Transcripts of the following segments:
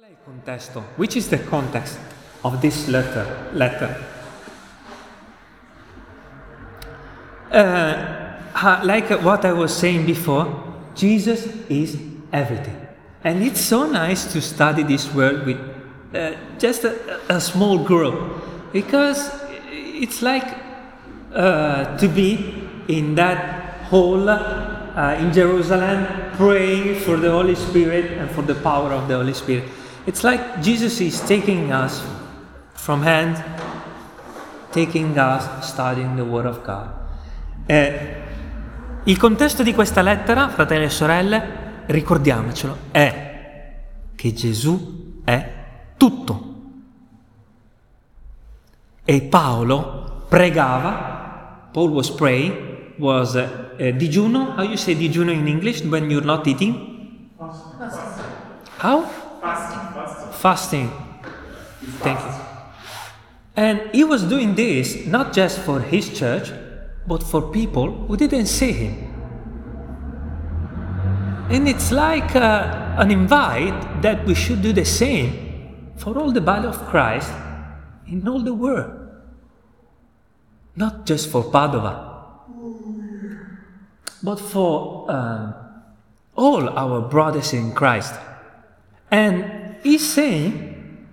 Qual è il contesto? Which is the context of this letter? letter? Uh, like what I was saying before, Jesus is everything. And it's so nice to study this word with uh, just a, a, small group because it's like uh, to be in that hall uh, in Jerusalem praying for the Holy Spirit and for the power of the Holy Spirit. It's like Jesus is taking us from hand, taking us studying the Word of God. Eh, il contesto di questa lettera, fratelli e sorelle, ricordiamocelo, è che Gesù è tutto. E Paolo pregava, Paul was praying, was uh, digiuno, how you say digiuno in English when you're not eating? How? Fasting. Thank you. And he was doing this not just for his church, but for people who didn't see him. And it's like uh, an invite that we should do the same for all the body of Christ in all the world. Not just for Padova, but for um, all our brothers in Christ. And he's saying,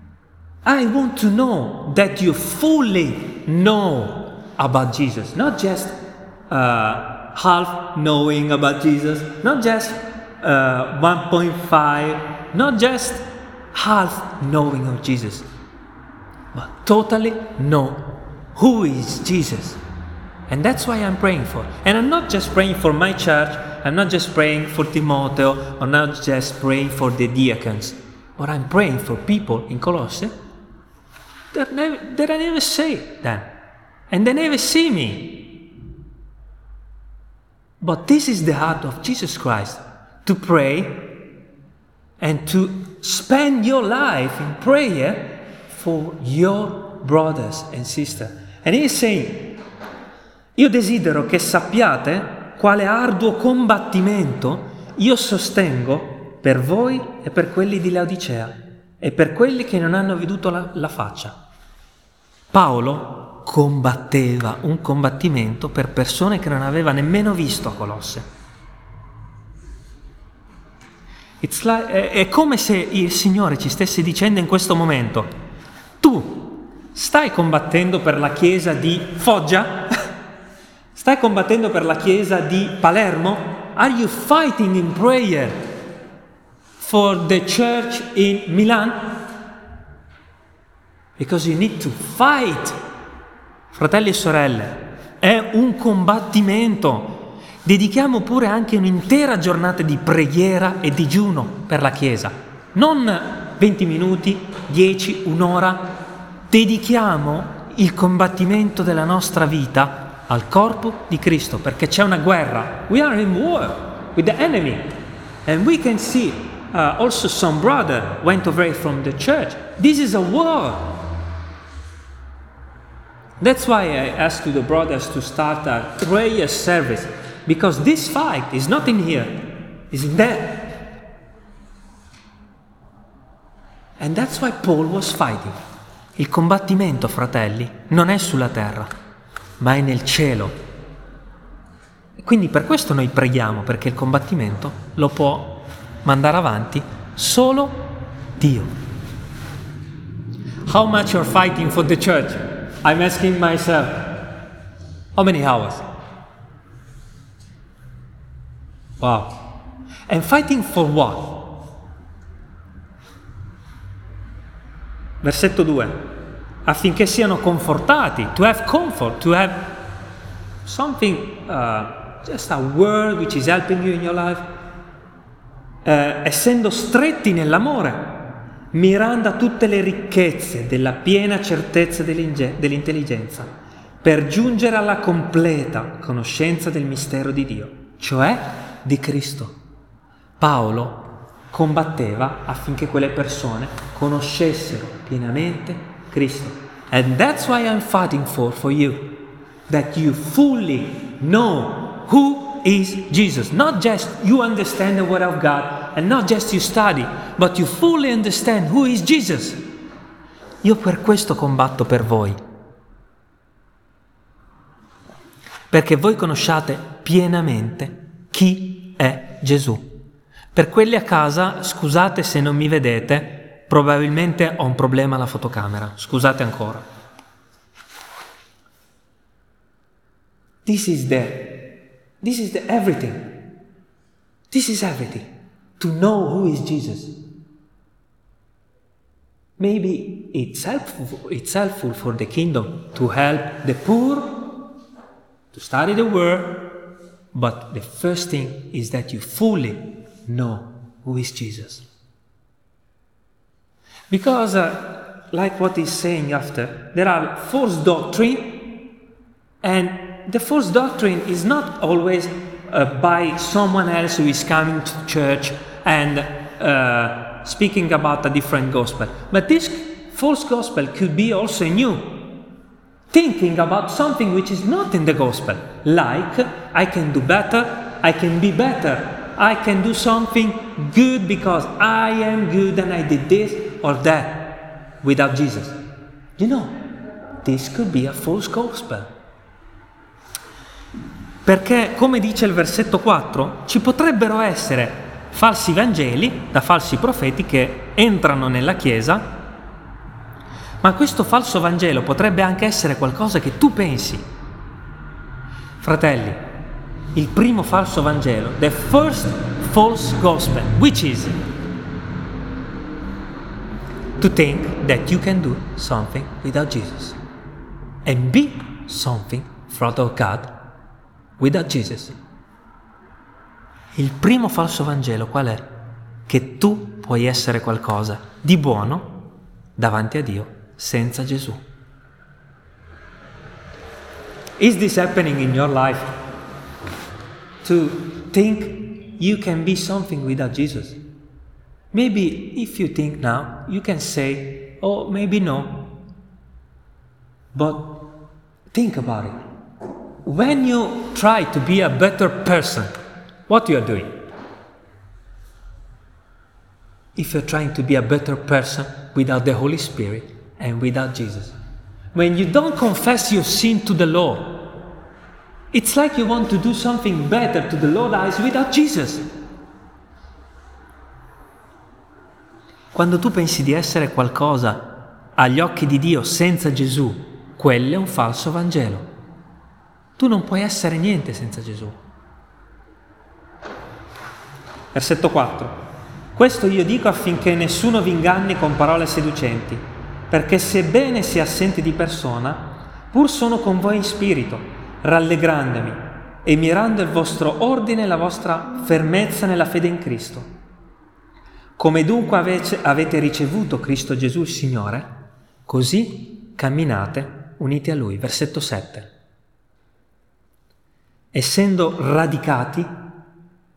I want to know that you fully know about Jesus, not just uh, half knowing about Jesus, not just uh, 1.5, not just half knowing of Jesus, but totally know who is Jesus. And that's why I'm praying for. And I'm not just praying for my church, I'm not just praying for Timoteo, I'm not just praying for the deacons, but I'm praying for people in Colossae that, never, that I never see them. And they never see me. But this is the heart of Jesus Christ to pray and to spend your life in prayer for your brothers and sisters. And he is saying, io desidero che sappiate quale arduo combattimento io sostengo per voi e per quelli di Laodicea e per quelli che non hanno veduto la, la faccia. Paolo combatteva un combattimento per persone che non aveva nemmeno visto a Colosse. Like, è, è come se il Signore ci stesse dicendo in questo momento, tu stai combattendo per la chiesa di Foggia? Stai combattendo per la chiesa di Palermo? Are you fighting in prayer for the church in Milan? Because you need to fight. Fratelli e sorelle, è un combattimento dedichiamo pure anche un'intera giornata di preghiera e digiuno per la Chiesa. Non 20 minuti, 10, un'ora. Dedichiamo il combattimento della nostra vita al corpo di Cristo, perché c'è una guerra. We are in war with the enemy. And we can see uh, also some brother went away from the church. This is a war. That's why I asked the brothers to start a prayer service Because this fight is not in here, it's in there. And that's why Paul was fighting. Il combattimento, fratelli, non è sulla terra, ma è nel cielo. Quindi per questo noi preghiamo, perché il combattimento lo può mandare avanti solo Dio. How much you're fighting for the church? I'm asking myself. How many hours? Wow. And fighting for what? Versetto 2. Affinché siano confortati, to have comfort, to have something, uh, just a word which is helping you in your life, uh, essendo stretti nell'amore, mirando a tutte le ricchezze della piena certezza dell'intelligenza, per giungere alla completa conoscenza del mistero di Dio, cioè di Cristo. Paolo combatteva affinché quelle persone conoscessero pienamente Cristo. And that's why I'm fighting for for you that you fully know who is Jesus. Not just you understand the word of God and not just you study, but you fully understand who is Jesus. Io per questo combatto per voi. Perché voi conosciate pienamente chi è Gesù. Per quelli a casa, scusate se non mi vedete, probabilmente ho un problema alla fotocamera. Scusate ancora. This is the this is the everything. This is everything. To know who is Jesus. Maybe it's helpful, it's helpful for the kingdom to help the poor, to study the word, but the first thing is that you fully know who is Jesus. Because, uh, like what he's saying after, there are false doctrine, and the false doctrine is not always uh, by someone else who is coming to church and uh, speaking about a different gospel. But this false gospel could be also new, thinking about something which is not in the gospel, like I can do better, I can be better, I can do something good because I am good and I did this or that without Jesus. You know, this could be a false gospel. Perché, come dice il versetto 4, ci potrebbero essere falsi vangeli da falsi profeti che entrano nella Chiesa, ma questo falso Vangelo potrebbe anche essere qualcosa che tu pensi. Fratelli, il primo falso Vangelo, the first false gospel, which is to think that you can do something without Jesus and be something of God without Jesus. Il primo falso Vangelo qual è? Che tu puoi essere qualcosa di buono davanti a Dio senza Gesù. Is this happening in your life? to think you can be something without Jesus. Maybe if you think now, you can say, oh, maybe no. But think about it. When you try to be a better person, what you are doing? If you're trying to be a better person without the Holy Spirit and without Jesus. When you don't confess your sin to the Lord, It's like you want to do something better to the Lord eyes without Jesus. Quando tu pensi di essere qualcosa agli occhi di Dio senza Gesù, quello è un falso Vangelo. Tu non puoi essere niente senza Gesù. Versetto 4. Questo io dico affinché nessuno vi inganni con parole seducenti, perché sebbene sia assente di persona, pur sono con voi in spirito rallegrandomi e mirando il vostro ordine e la vostra fermezza nella fede in Cristo. Come dunque avete ricevuto Cristo Gesù il Signore, così camminate uniti a Lui. Versetto 7. Essendo radicati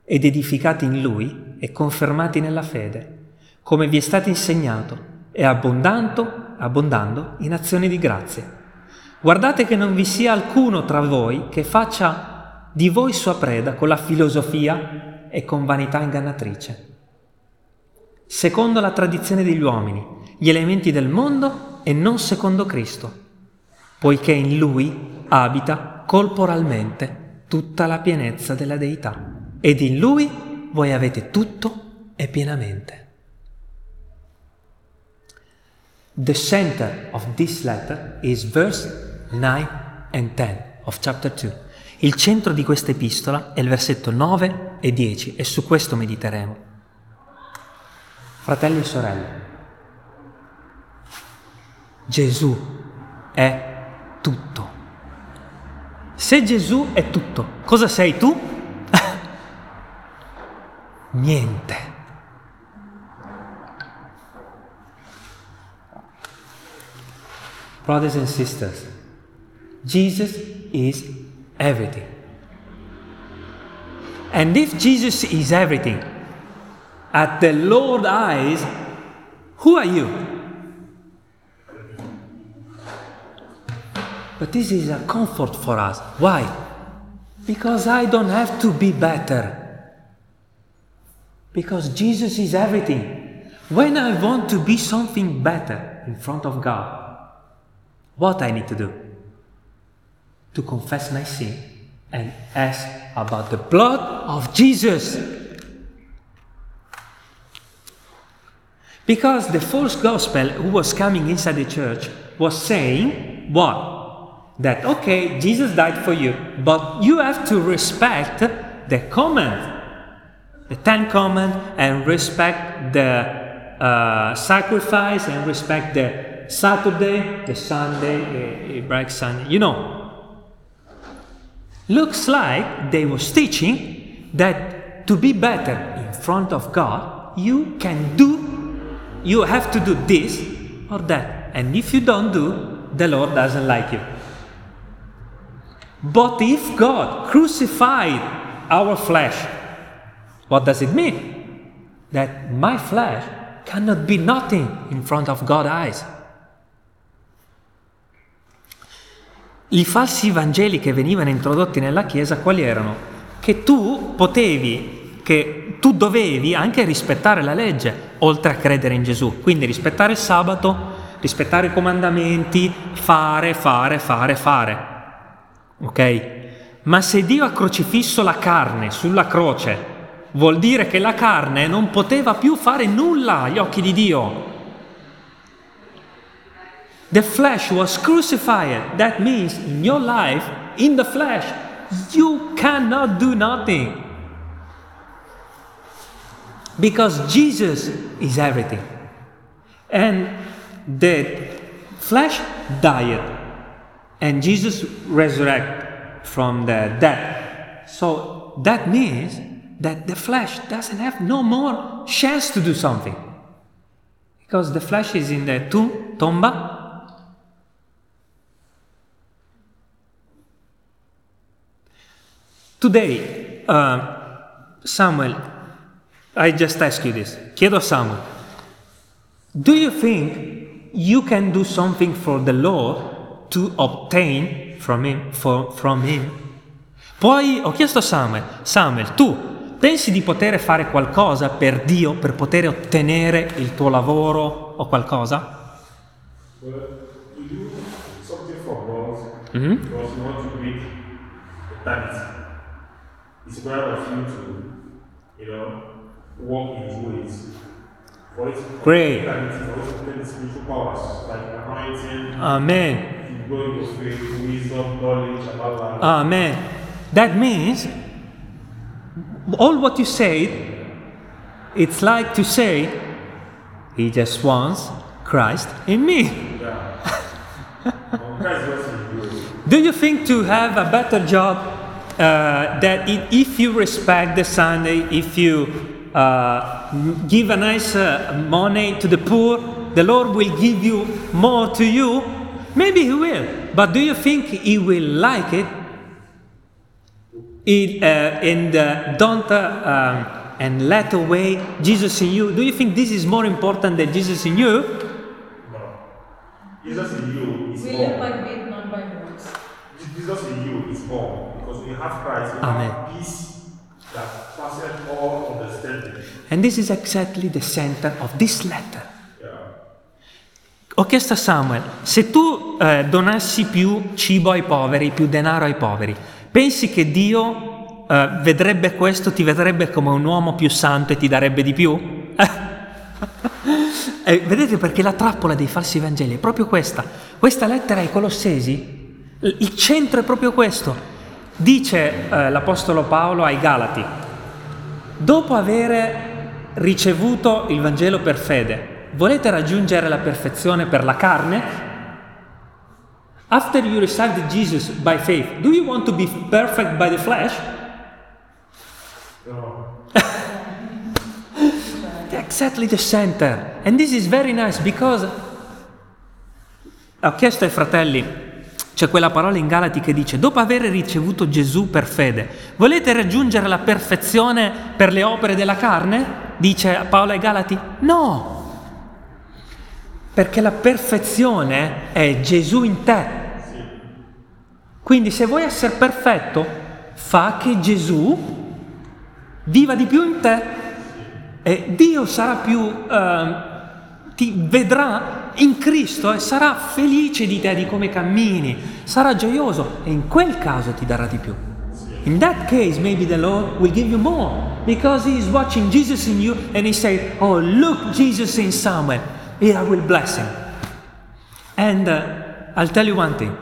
ed edificati in Lui e confermati nella fede, come vi è stato insegnato, e abbondando, abbondando in azioni di grazia. Guardate che non vi sia alcuno tra voi che faccia di voi sua preda con la filosofia e con vanità ingannatrice. Secondo la tradizione degli uomini, gli elementi del mondo e non secondo Cristo, poiché in Lui abita corporalmente tutta la pienezza della Deità ed in Lui voi avete tutto e pienamente. The center of this letter is verse 9 and 10 of chapter 2. Il centro di questa epistola è il versetto 9 e 10 e su questo mediteremo. Fratelli e sorelle, Gesù è tutto. Se Gesù è tutto, cosa sei tu? Niente. Brothers and sisters, Jesus is everything. And if Jesus is everything, at the Lord's eyes, who are you? But this is a comfort for us. Why? Because I don't have to be better. Because Jesus is everything. When I want to be something better in front of God, what I need to do? To confess my sin and ask about the blood of Jesus. Because the false gospel who was coming inside the church was saying what? That okay, Jesus died for you, but you have to respect the command, the Ten Command, and respect the uh, sacrifice and respect the Saturday, the Sunday, the break Sunday. You know, looks like they was teaching that to be better in front of God, you can do, you have to do this or that, and if you don't do, the Lord doesn't like you. But if God crucified our flesh, what does it mean? That my flesh cannot be nothing in front of God's eyes. I falsi Vangeli che venivano introdotti nella Chiesa quali erano? Che tu potevi, che tu dovevi anche rispettare la legge, oltre a credere in Gesù. Quindi rispettare il sabato, rispettare i comandamenti, fare, fare, fare, fare. Ok? Ma se Dio ha crocifisso la carne sulla croce, vuol dire che la carne non poteva più fare nulla agli occhi di Dio. The flesh was crucified. That means in your life, in the flesh, you cannot do nothing. Because Jesus is everything. And the flesh died. And Jesus resurrected from the dead. So that means that the flesh doesn't have no more chance to do something. Because the flesh is in the tomb, tomba, Today, uh, Samuel, I just ask you this. A Samuel, do you think you can do something for the Lord to obtain from him? For, from him? Poi ho chiesto a Samuel, Samuel, tu pensi di poter fare qualcosa per Dio per poter ottenere il tuo lavoro o qualcosa? Well, to do something for God, Mhm. because you want to make eternity. It's better of you to, you know, walk in His ways. In your faith, wisdom, knowledge about. Amen. That means all what you said, it's like to say, He just wants Christ in me. yeah. Christ was in you. Do you think to have a better job uh, that i- if you respect the Sunday, if you uh, give a nice uh, money to the poor, the Lord will give you more to you? Maybe He will, but do you think He will like it? It, uh, and uh, don't uh, um, and let away Jesus in you. Do you think this is more important than Jesus in you? No. Jesus in you is We live more. by faith, not by works. Jesus in you is more. Because we have Christ, you Amen. have peace that passes all understanding. And this is exactly the center of this letter. Ho chiesto a Samuel, se tu eh, donassi più cibo ai poveri, più denaro ai poveri, pensi che Dio eh, vedrebbe questo, ti vedrebbe come un uomo più santo e ti darebbe di più? Eh, vedete perché la trappola dei falsi Vangeli è proprio questa. Questa lettera ai Colossesi, il il centro è proprio questo. Dice eh, l'Apostolo Paolo ai Galati, dopo aver ricevuto il Vangelo per fede, volete raggiungere la perfezione per la carne? After you received Jesus by faith, do you want to be perfect by the flesh? No. Exactly the center. And this is very nice because ho chiesto ai fratelli, c'è quella parola in Galati che dice, dopo aver ricevuto Gesù per fede, volete raggiungere la perfezione per le opere della carne? Dice Paolo ai Galati, no, perché la perfezione è Gesù in te. Quindi se vuoi essere perfetto, fa che Gesù viva di più in te. E Dio sarà più, eh, ti vedrà in Cristo e sarà felice di te, di come cammini, sarà gioioso e in quel caso ti darà di più. In that case, maybe the Lord will give you more because He is watching Jesus in you and He say, "Oh, look, Jesus in Samuel. Here I will bless him." And uh, I'll tell you one thing.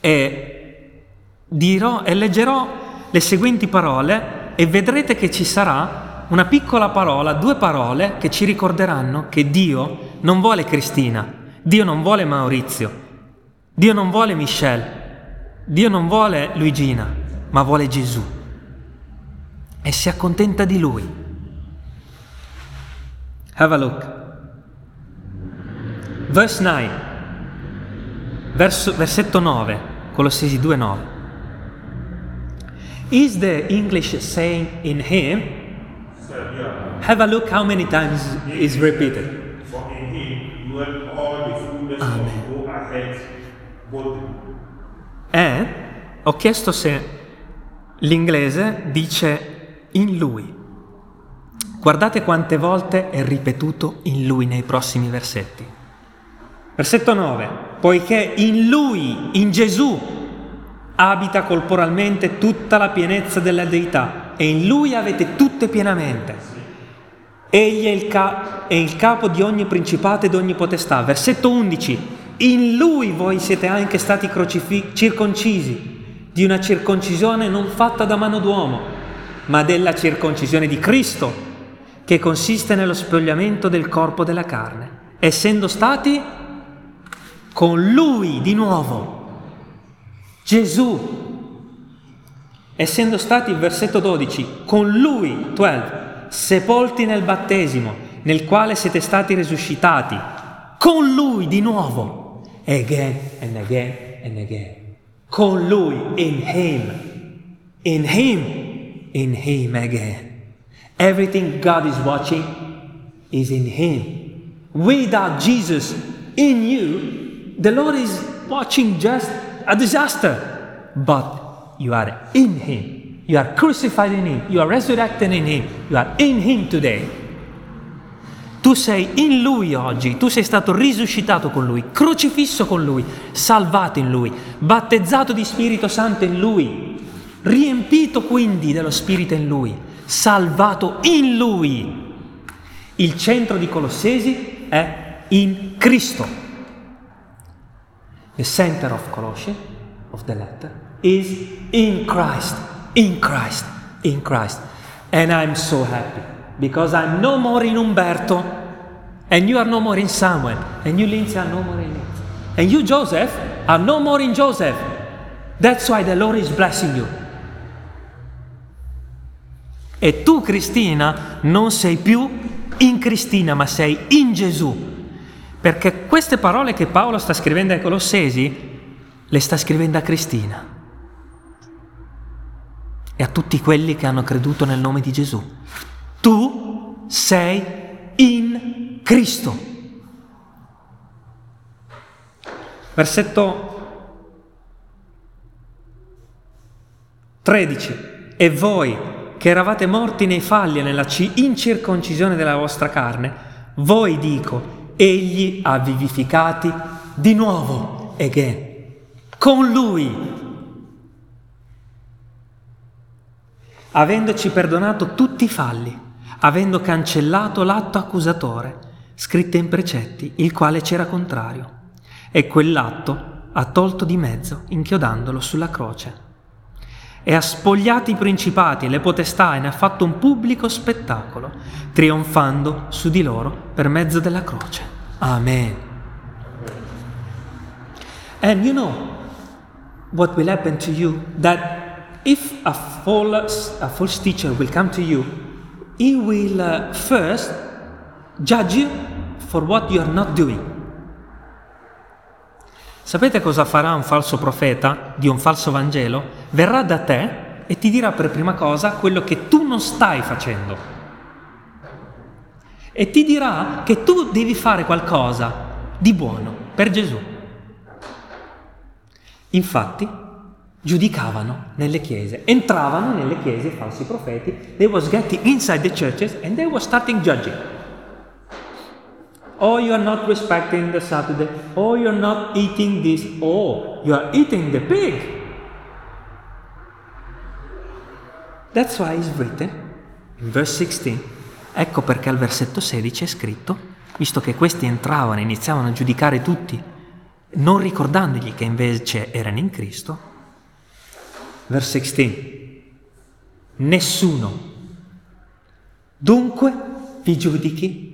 E dirò e leggerò le seguenti parole e vedrete che ci sarà una piccola parola, due parole che ci ricorderanno che Dio non vuole Cristina, Dio non vuole Maurizio, Dio non vuole Michelle, Dio non vuole Luigina, ma vuole Gesù. E si accontenta di Lui. Have a look. Verse 9, verso, versetto 9, Colossesi 2, 9. Is the English saying in him Have a look how many times is repeated. Amen. E ho chiesto se l'inglese dice in lui. Guardate quante volte è ripetuto in lui nei prossimi versetti. Versetto 9. Poiché in lui, in Gesù, abita corporalmente tutta la pienezza della deità e in lui avete tutte pienamente. Egli è il, ca- è il capo di ogni principato e di ogni potestà. Versetto 11. In lui voi siete anche stati crocifi- circoncisi, di una circoncisione non fatta da mano d'uomo, ma della circoncisione di Cristo, che consiste nello spogliamento del corpo della carne, essendo stati con lui di nuovo. Gesù, essendo stati, versetto 12, con lui, 12, sepolti nel battesimo, nel quale siete stati risuscitati, con lui di nuovo, again and again and again, con lui, in him, in him, in him again. Everything God is watching is in him. Without Jesus in you, the Lord is watching just a disaster, but you are in him. You are crucified in Him, you are resurrected in Him, you are in Him today. Tu sei in Lui oggi, tu sei stato risuscitato con Lui, crocifisso con Lui, salvato in Lui, battezzato di Spirito Santo in Lui, riempito quindi dello Spirito in Lui, salvato in Lui. Il centro di Colossesi è in Cristo. The center of Colossians, of the letter, is in Christ in Christ, in Christ. And I'm so happy because I'm no more in Umberto, and you are no more in Samuel, and you Lindsay are no more in Lindsay, and you Joseph are no more in Joseph. That's why the Lord is blessing you. E tu, Cristina, non sei più in Cristina, ma sei in Gesù. Perché queste parole che Paolo sta scrivendo ai Colossesi, le sta scrivendo a Cristina e a tutti quelli che hanno creduto nel nome di Gesù. Tu sei in Cristo. Versetto 13. E voi che eravate morti nei falli e nella incirconcisione della vostra carne, voi dico, egli ha vivificati di nuovo, again, con lui avendoci perdonato tutti i falli, avendo cancellato l'atto accusatore, scritto in precetti, il quale c'era contrario, e quell'atto ha tolto di mezzo, inchiodandolo sulla croce. E ha spogliato i principati e le potestà e ne ha fatto un pubblico spettacolo, trionfando su di loro per mezzo della croce. Amen. And you know what will happen to you that if a false, a false teacher will come to you, he will uh, first judge you for what you are not doing. Sapete cosa farà un falso profeta di un falso Vangelo? Verrà da te e ti dirà per prima cosa quello che tu non stai facendo. E ti dirà che tu devi fare qualcosa di buono per Gesù. Infatti, giudicavano nelle chiese, entravano nelle chiese falsi profeti, they was getting inside the churches and they were starting judging. Oh, you are not respecting the Saturday. Oh, you are not eating this. Oh, you are eating the pig. That's why it's written in verse 16. Ecco perché al versetto 16 è scritto, visto che questi entravano e iniziavano a giudicare tutti, non ricordandogli che invece erano in Cristo, verse 16, nessuno dunque vi giudichi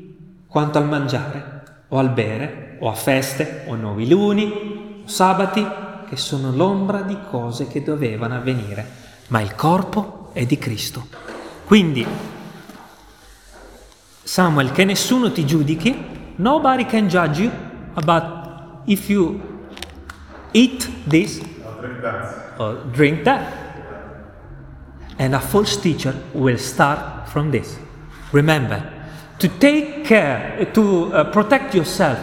quanto al mangiare o al bere o a feste o nuovi luni o sabati che sono l'ombra di cose che dovevano avvenire, ma il corpo è di Cristo. Quindi, Samuel, che nessuno ti giudichi, nobody can judge you about if you eat this or drink that. And a false teacher will start from this. Remember, to take care, to uh, protect yourself,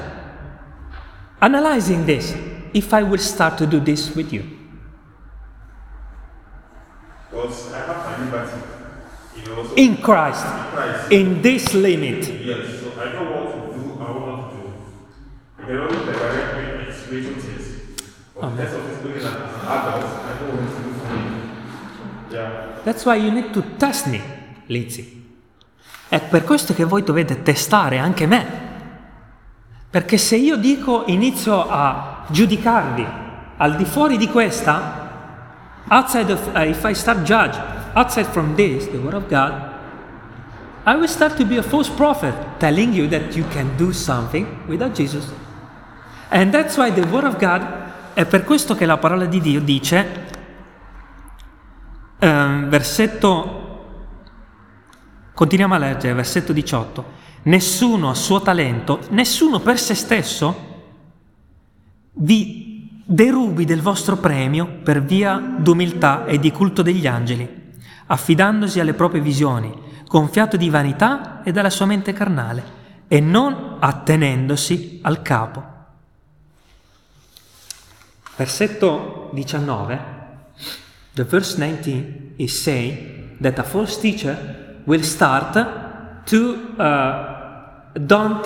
analyzing this, if I will start to do this with you. Because I have my liberty, you know, so In Christ, in this limit. Yes, so I know what to do, I want to do. You can only direct me in spiritual things. But in terms of this looking at as an I know what to do for me. Yeah. That's why you need to test me, Lizzie. È per questo che voi dovete testare anche me. Perché se io dico, inizio a giudicarvi al di fuori di questa, outside of, uh, if I start judge, outside from this, the word of God, I will start to be a false prophet, telling you that you can do something without Jesus. And that's why the word of God, è per questo che la parola di Dio dice, ehm, versetto Continuiamo a leggere, versetto 18. Nessuno a suo talento, nessuno per se stesso vi derubi del vostro premio per via d'umiltà e di culto degli angeli, affidandosi alle proprie visioni, gonfiato di vanità e dalla sua mente carnale, e non attenendosi al capo. Versetto 19. The verse 19 is saying that a false teacher will start to uh, don't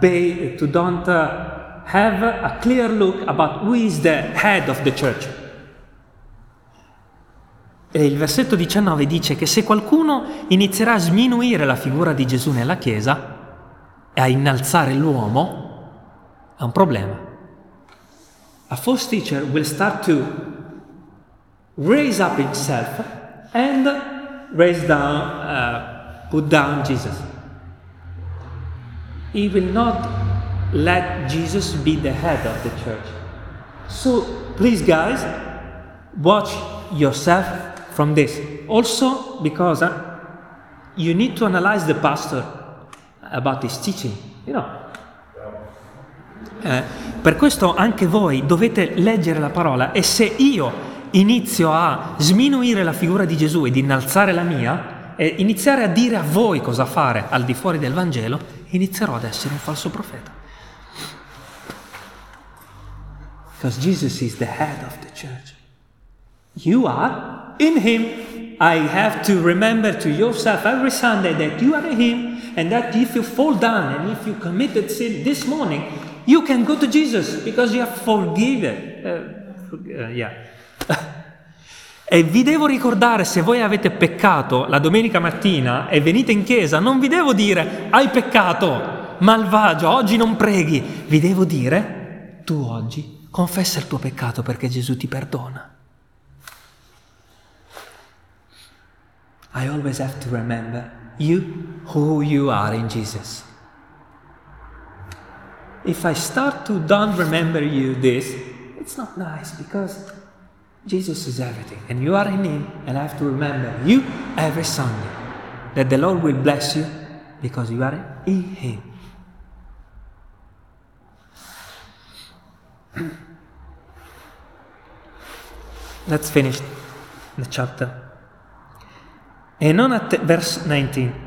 be, to don't uh, have a clear look about who is the head of the church. E il versetto 19 dice che se qualcuno inizierà a sminuire la figura di Gesù nella Chiesa e a innalzare l'uomo, è un problema. A false teacher will start to raise up himself and raise down, uh, put down Jesus. He will not let Jesus be the head of the church. So please, guys, watch yourself from this. Also, because uh, you need to analyze the pastor about his teaching. You know. Eh, per questo anche voi dovete leggere la parola e se io inizio a sminuire la figura di Gesù ed innalzare la mia e iniziare a dire a voi cosa fare al di fuori del Vangelo, inizierò ad essere un falso profeta. Because Jesus is the head of the church. You are in Him. I have to remember to yourself every Sunday that you are in Him and that if you fall down and if you committed sin this morning, you can go to Jesus because you are forgiven. Uh, uh, yeah. E vi devo ricordare, se voi avete peccato la domenica mattina e venite in chiesa, non vi devo dire hai peccato, malvagio, oggi non preghi. Vi devo dire, tu oggi confessa il tuo peccato perché Gesù ti perdona. I always have to remember you who you are in Jesus. If I start to don't remember you this, it's not nice because Jesus is everything and you are in Him, and I have to remember you every Sunday that the Lord will bless you because you are in Him. Let's finish the chapter. E non atte- verse 19.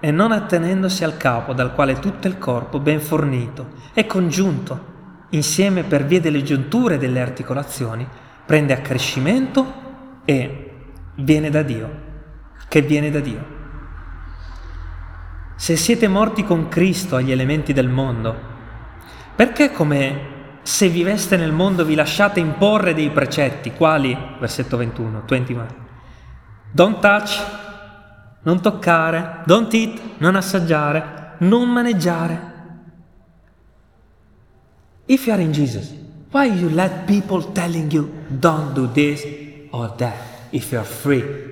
E non attenendosi al capo, dal quale tutto il corpo, ben fornito e congiunto, insieme per via delle giunture e delle articolazioni, prende accrescimento e viene da Dio, che viene da Dio. Se siete morti con Cristo agli elementi del mondo, perché come se viveste nel mondo vi lasciate imporre dei precetti, quali? Versetto 21, 21. Don't touch, non toccare, don't eat, non assaggiare, non maneggiare. If you are in Jesus, why you let people telling you don't do this or that if you are free?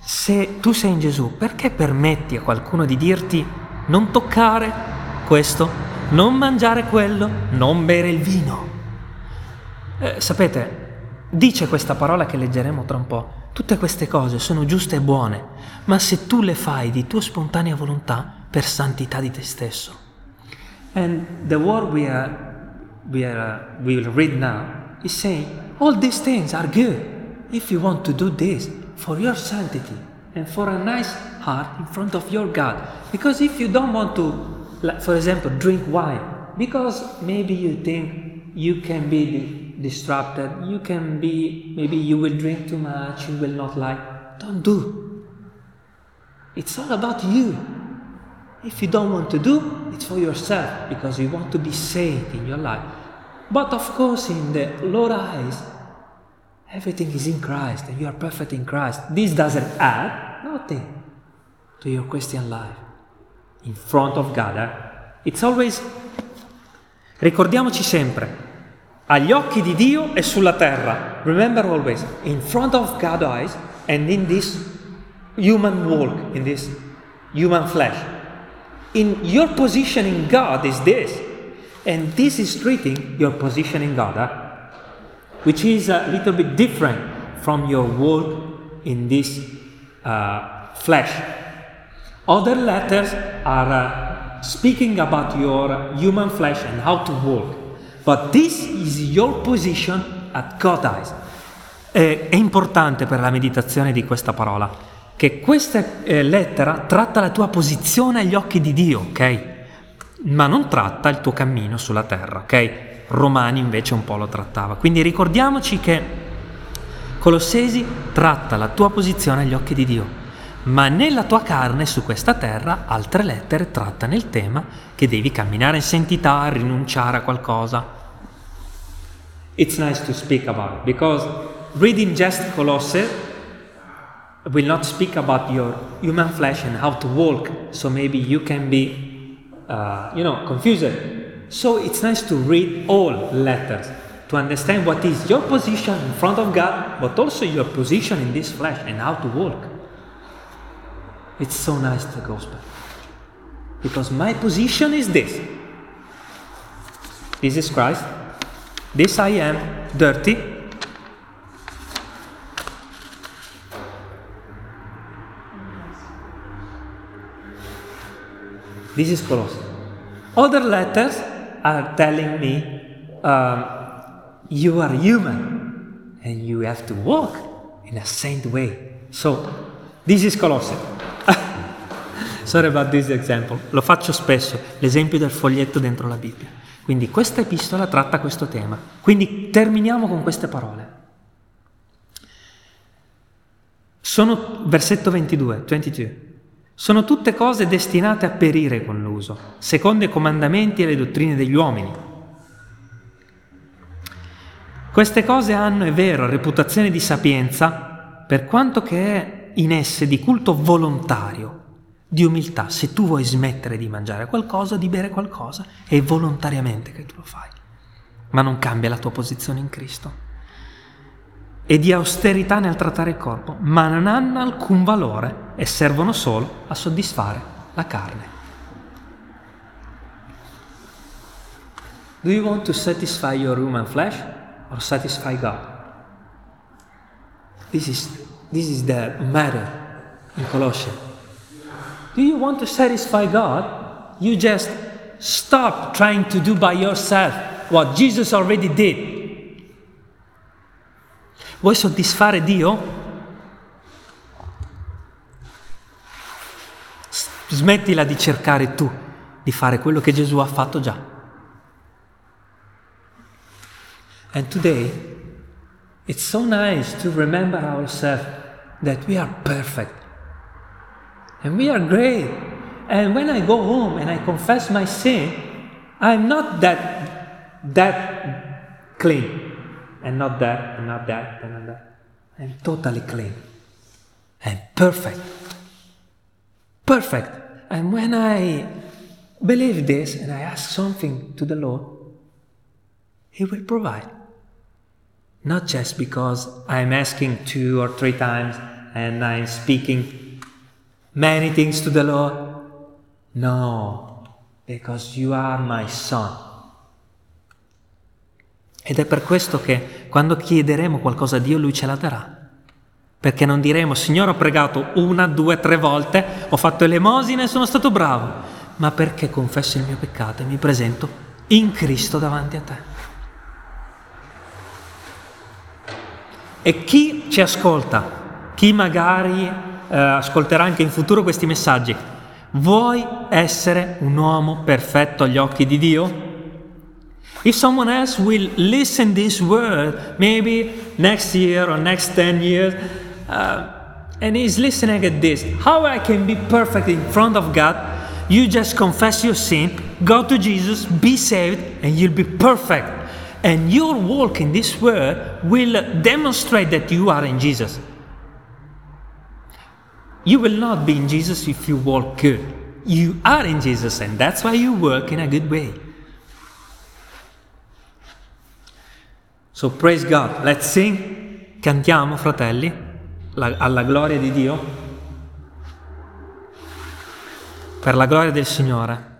Se tu sei in Gesù, perché permetti a qualcuno di dirti non toccare questo, non mangiare quello, non bere il vino? Eh, sapete, dice questa parola che leggeremo tra un po'. Tutte queste cose sono giuste e buone, ma se tu le fai di tua spontanea volontà per santità di te stesso. And the word we are, we are, uh, we will read now is saying all these things are good if you want to do this for your sanctity and for a nice heart in front of your God. Because if you don't want to, like, for example, drink wine, because maybe you think you can be distracted, you can be, maybe you will drink too much, you will not like. Don't do. It's all about you. If you don't want to do, it's for yourself because you want to be saved in your life. But of course, in the Lord eyes, everything is in Christ and you are perfect in Christ. This doesn't add nothing to your Christian life in front of God. Eh? It's always, ricordiamoci sempre, agli occhi di Dio e sulla terra. Remember always, in front of God's eyes and in this human walk, in this human flesh. In your position in God is this, and this is treating your position in God, huh? which is a little bit different from your walk in this uh, flesh. Other letters are uh, speaking about your human flesh and how to walk. But this is your position at God's eyes. È importante per la meditazione di questa parola che questa eh, lettera tratta la tua posizione agli occhi di Dio, ok? Ma non tratta il tuo cammino sulla terra, ok? Romani invece un po' lo trattava. Quindi ricordiamoci che Colossesi tratta la tua posizione agli occhi di Dio, ma nella tua carne su questa terra altre lettere trattano il tema che devi camminare in santità, rinunciare a qualcosa. It's nice to speak about it because reading just Colossae will not speak about your human flesh and how to walk, so maybe you can be, uh, you know, confused. So it's nice to read all letters to understand what is your position in front of God, but also your position in this flesh and how to walk. It's so nice the gospel. Because my position is this. This is Christ. This I am dirty. This is Colossus. Other letters are telling me um, you are human and you have to walk in a saint way. So, this is Colossians. Sorry about this example. Lo faccio spesso, l'esempio del foglietto dentro la Bibbia. Quindi questa epistola tratta questo tema. Quindi terminiamo con queste parole. Sono, versetto 22, 22. Sono tutte cose destinate a perire con l'uso, secondo i comandamenti e le dottrine degli uomini. Queste cose hanno, è vero, reputazione di sapienza, per quanto che è in esse di culto volontario, di umiltà. Se tu vuoi smettere di mangiare qualcosa, di bere qualcosa, è volontariamente che tu lo fai, ma non cambia la tua posizione in Cristo. E di austerità nel trattare il corpo, ma non hanno alcun valore e servono solo a soddisfare la carne. Do you want to satisfy your human flesh or satisfy God? This is, this is the matter in Colossians. Do you want to satisfy God? You just stop trying to do by yourself what Jesus already did. Vuoi soddisfare Dio? Smettila di cercare tu di fare quello che Gesù ha fatto già. And today, it's so nice to remember ourselves that we are perfect. And we are great. And when I go home and I confess my sin, I'm not that that clean. And not that, and not that, and not that. I'm totally clean. I'm perfect. Perfect. And when I believe this and I ask something to the Lord, He will provide. Not just because I'm asking two or three times and I'm speaking many things to the Lord. No, because you are my son. Ed è per questo che quando chiederemo qualcosa a Dio, Lui ce la darà. Perché non diremo, Signore, ho pregato una, due, tre volte, ho fatto elemosina e sono stato bravo, ma perché confesso il mio peccato e mi presento in Cristo davanti a te. E chi ci ascolta, chi magari eh, ascolterà anche in futuro questi messaggi, vuoi essere un uomo perfetto agli occhi di Dio? If someone else will listen this word, maybe next year or next 10 years, uh, and is listening at this, how I can be perfect in front of God, you just confess your sin, go to Jesus, be saved, and you'll be perfect. And your walk in this world will demonstrate that you are in Jesus. You will not be in Jesus if you walk good. You are in Jesus, and that's why you work in a good way. So praise God, let's sing, cantiamo fratelli, la, alla gloria di Dio, per la gloria del Signore.